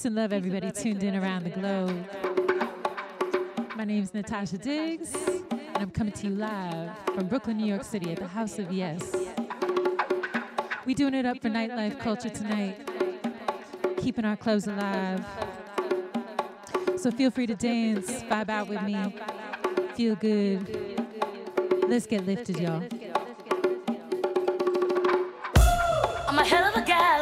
Peace and love, everybody and love tuned in around the globe. My name is Natasha Diggs, and I'm coming to you live from Brooklyn, New York City at the House of Yes. We doing it up for nightlife culture tonight, keeping our clothes alive. So feel free to dance, vibe out with me, feel good. Let's get lifted, y'all. I'm a hell of a gal.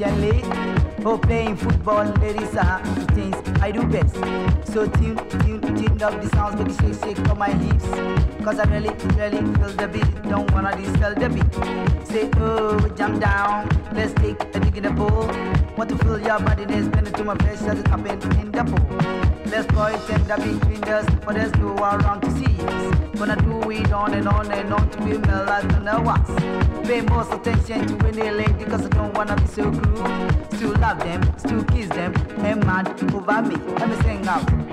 Efficiently. For playing football, ladies are the things I do best. So tune, tune, tune up the sounds, baby, shake, shake on my hips. Cause I really, really feel the beat. Don't wanna dispel the beat. Say, oh, jump down. Let's take a dig in the pool. Want to feel your body, then spend it to my flesh as it happens in the pool. Let's go tender between us, but let's go around to see us. Gonna do it on and on and on to be melt like the wax. Pay most attention to any lady because I don't wanna be so cruel. Still love them, still kiss them, and mad over me. Let me sing out.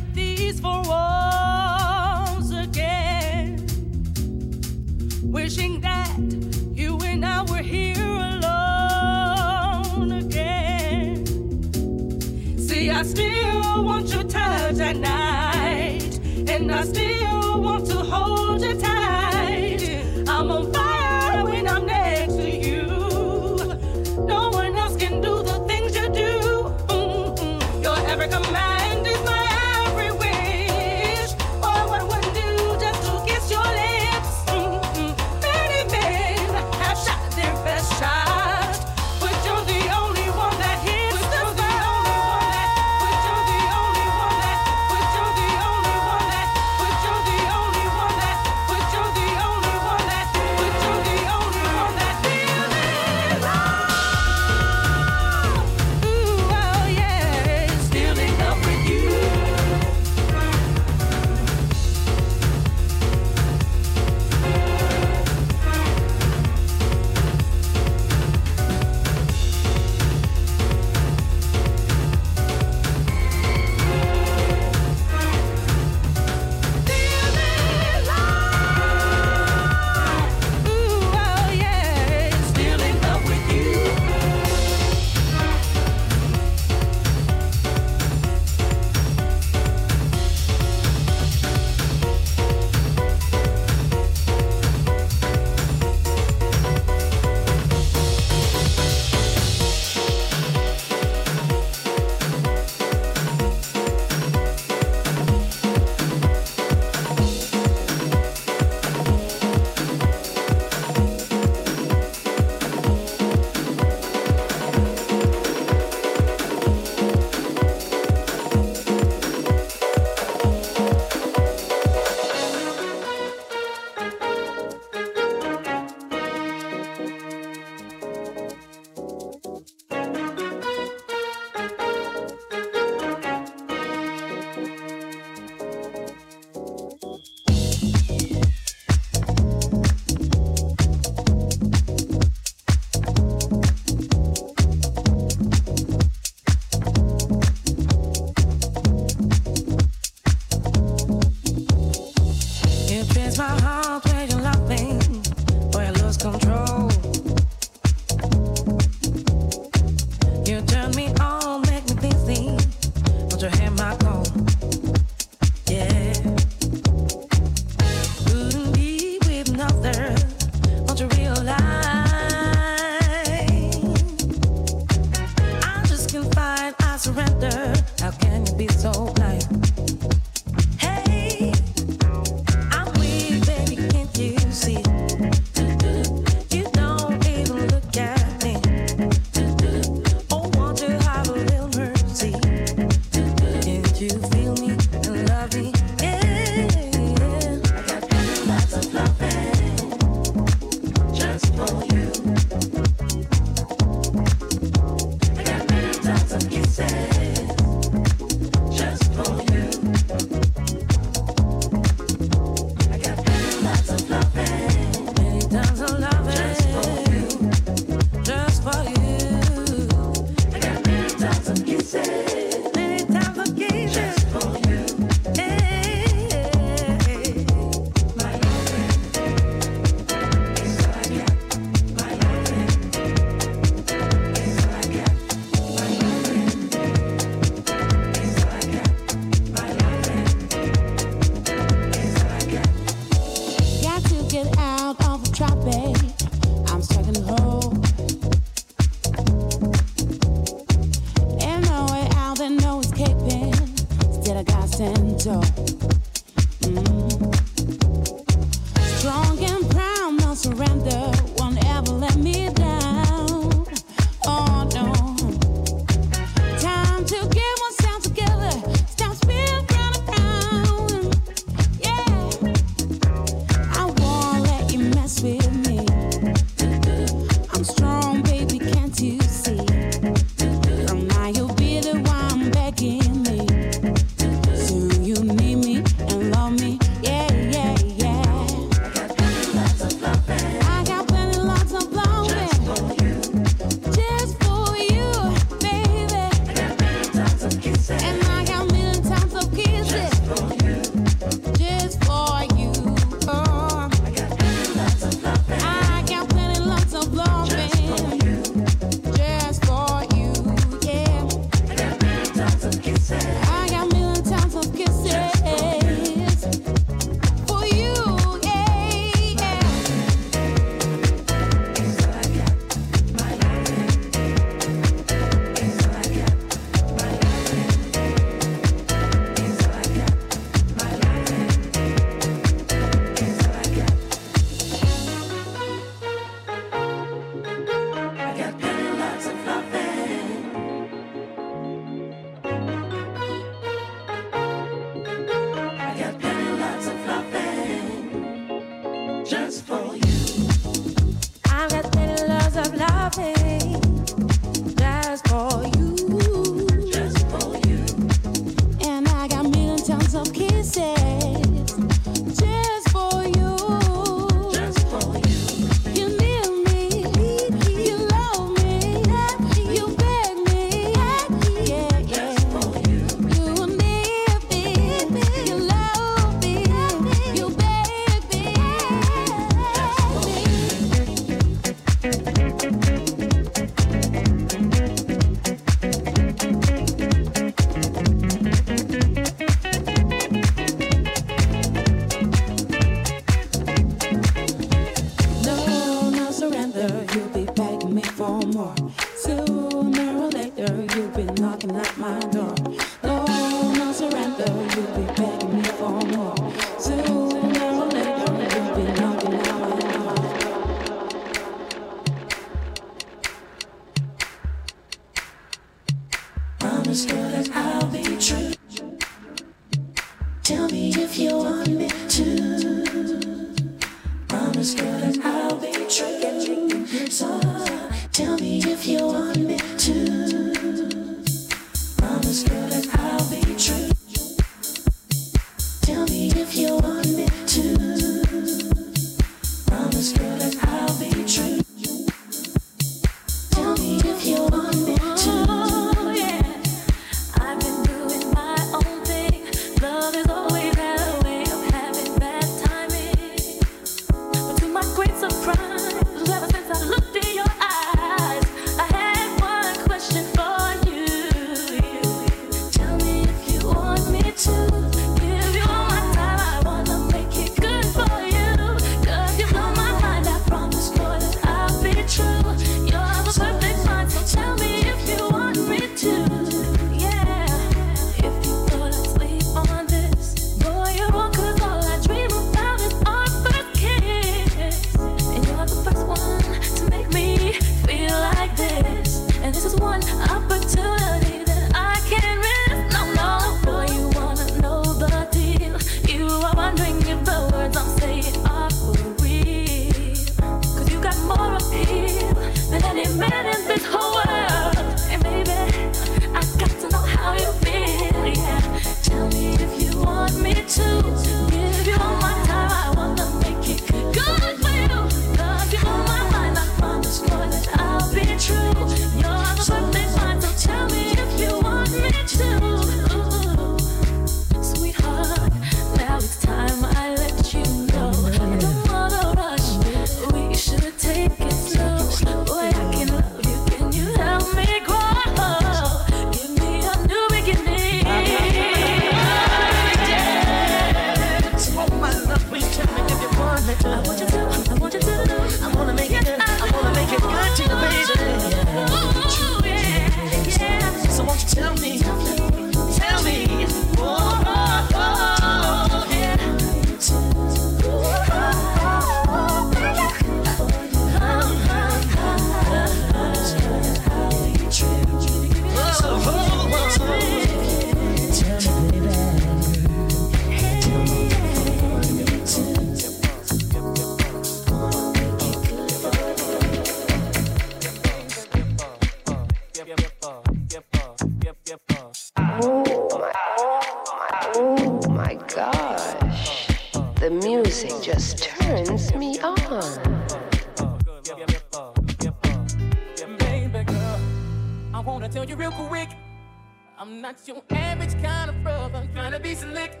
not your average kind of rub. I'm trying to be slick.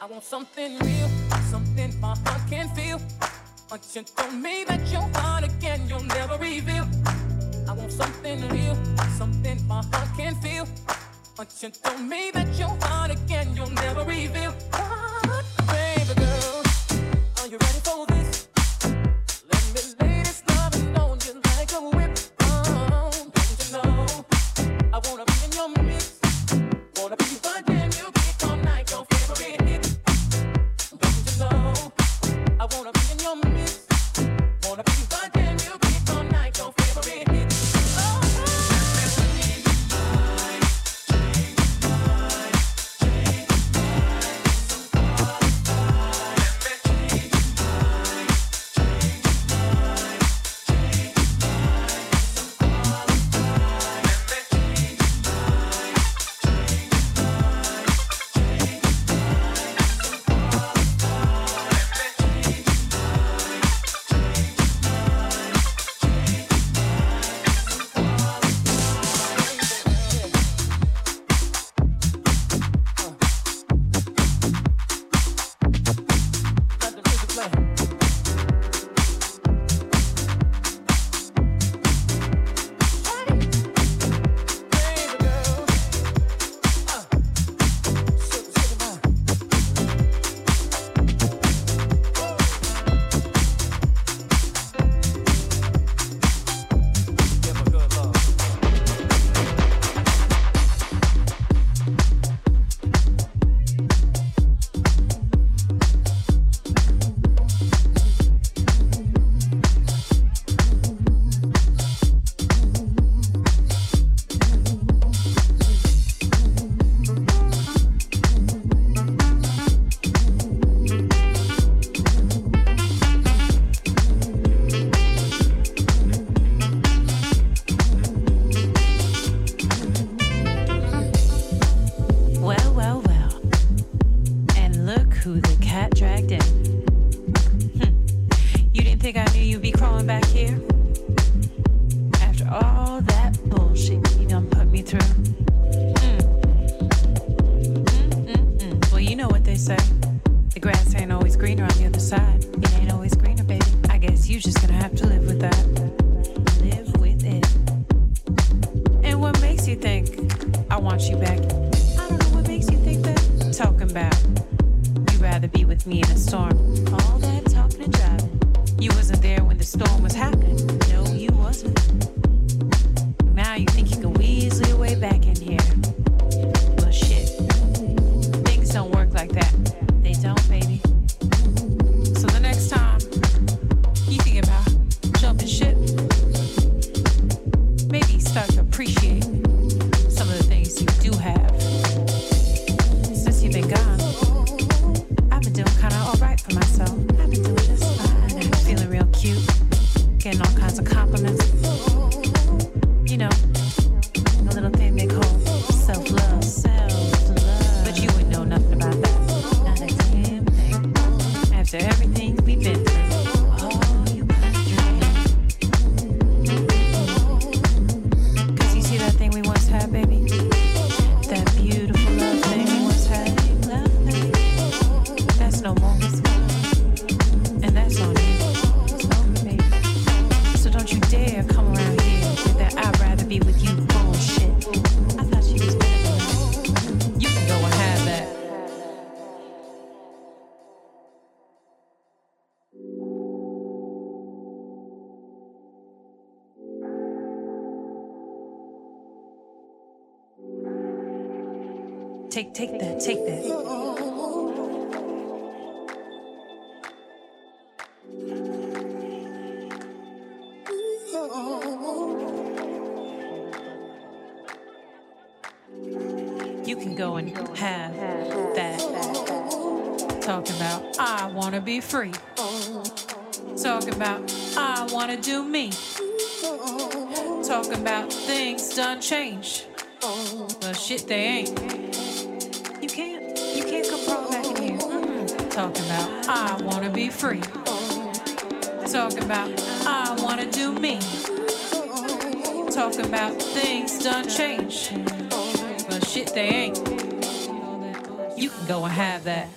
I want something real, something my heart can feel. Until you told me that your heart again, you'll never reveal. I want something real, something my heart can feel. Until you told me that your heart again, you'll never reveal. Oh, baby girl, are you ready for this? Take this. You can go and have that. Talk about, I want to be free. Talk about, I want to do me. Talk about, things done change. Well, shit, they ain't. Talking about I wanna be free. Talking about I wanna do me. Talking about things done change. But shit, they ain't. You can go and have that.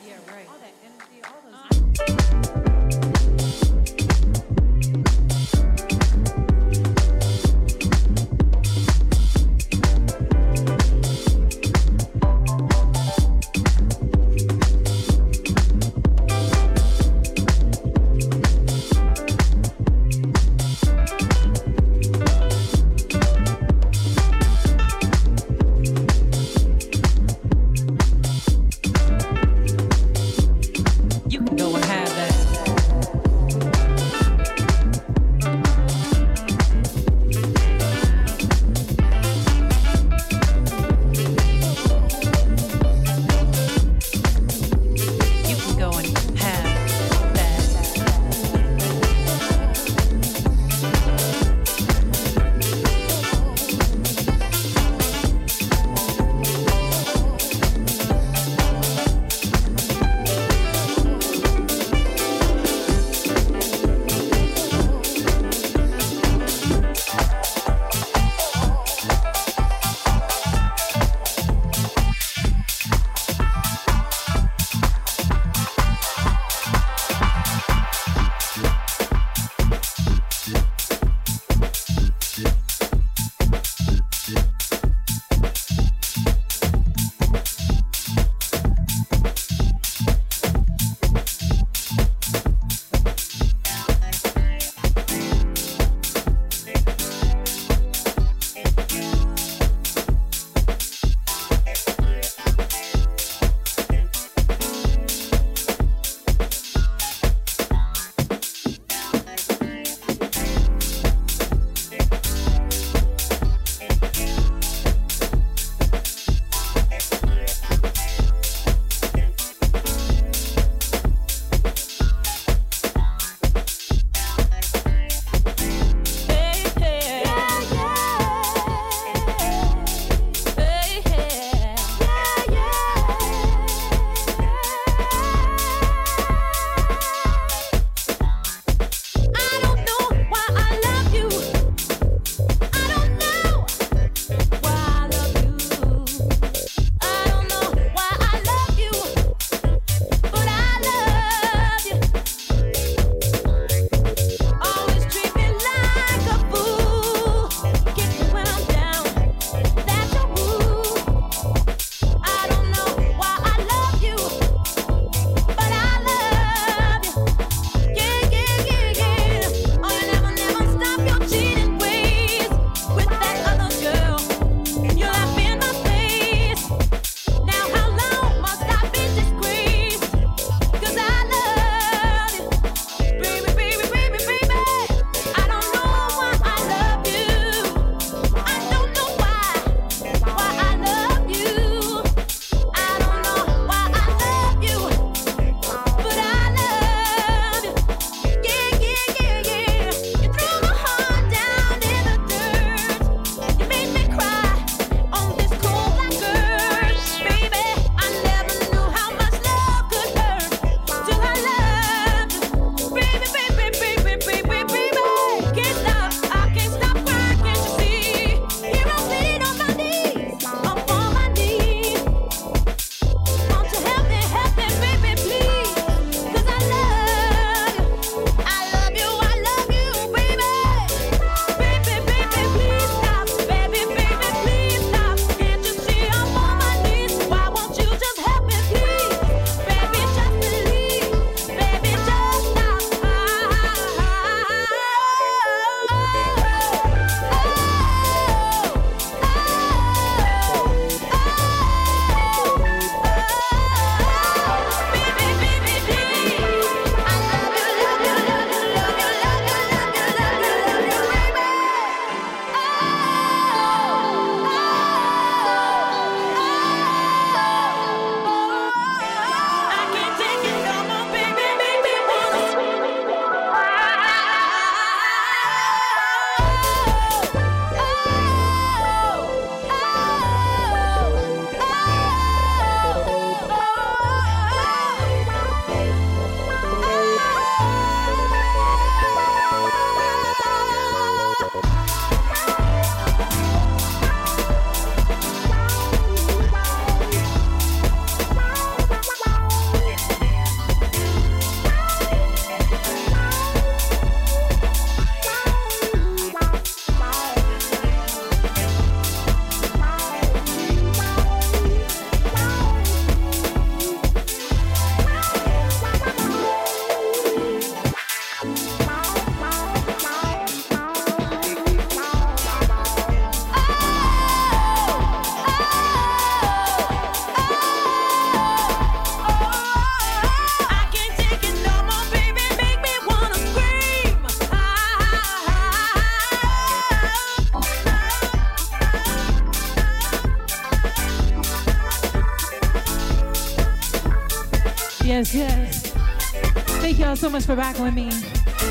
So much for rocking with me.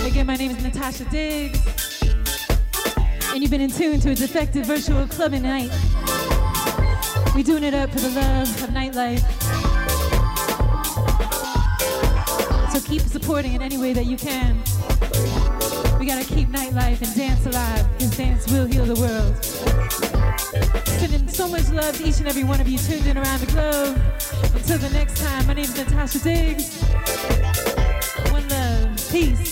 Again, my name is Natasha Diggs. And you've been in tune to a Defected virtual clubbing night. We're doing it up for the love of nightlife. So keep supporting in any way that you can. We gotta keep nightlife and dance alive, because dance will heal the world. Sending so much love to each and every one of you tuned in around the globe. Until the next time, my name is Natasha Diggs. Peace.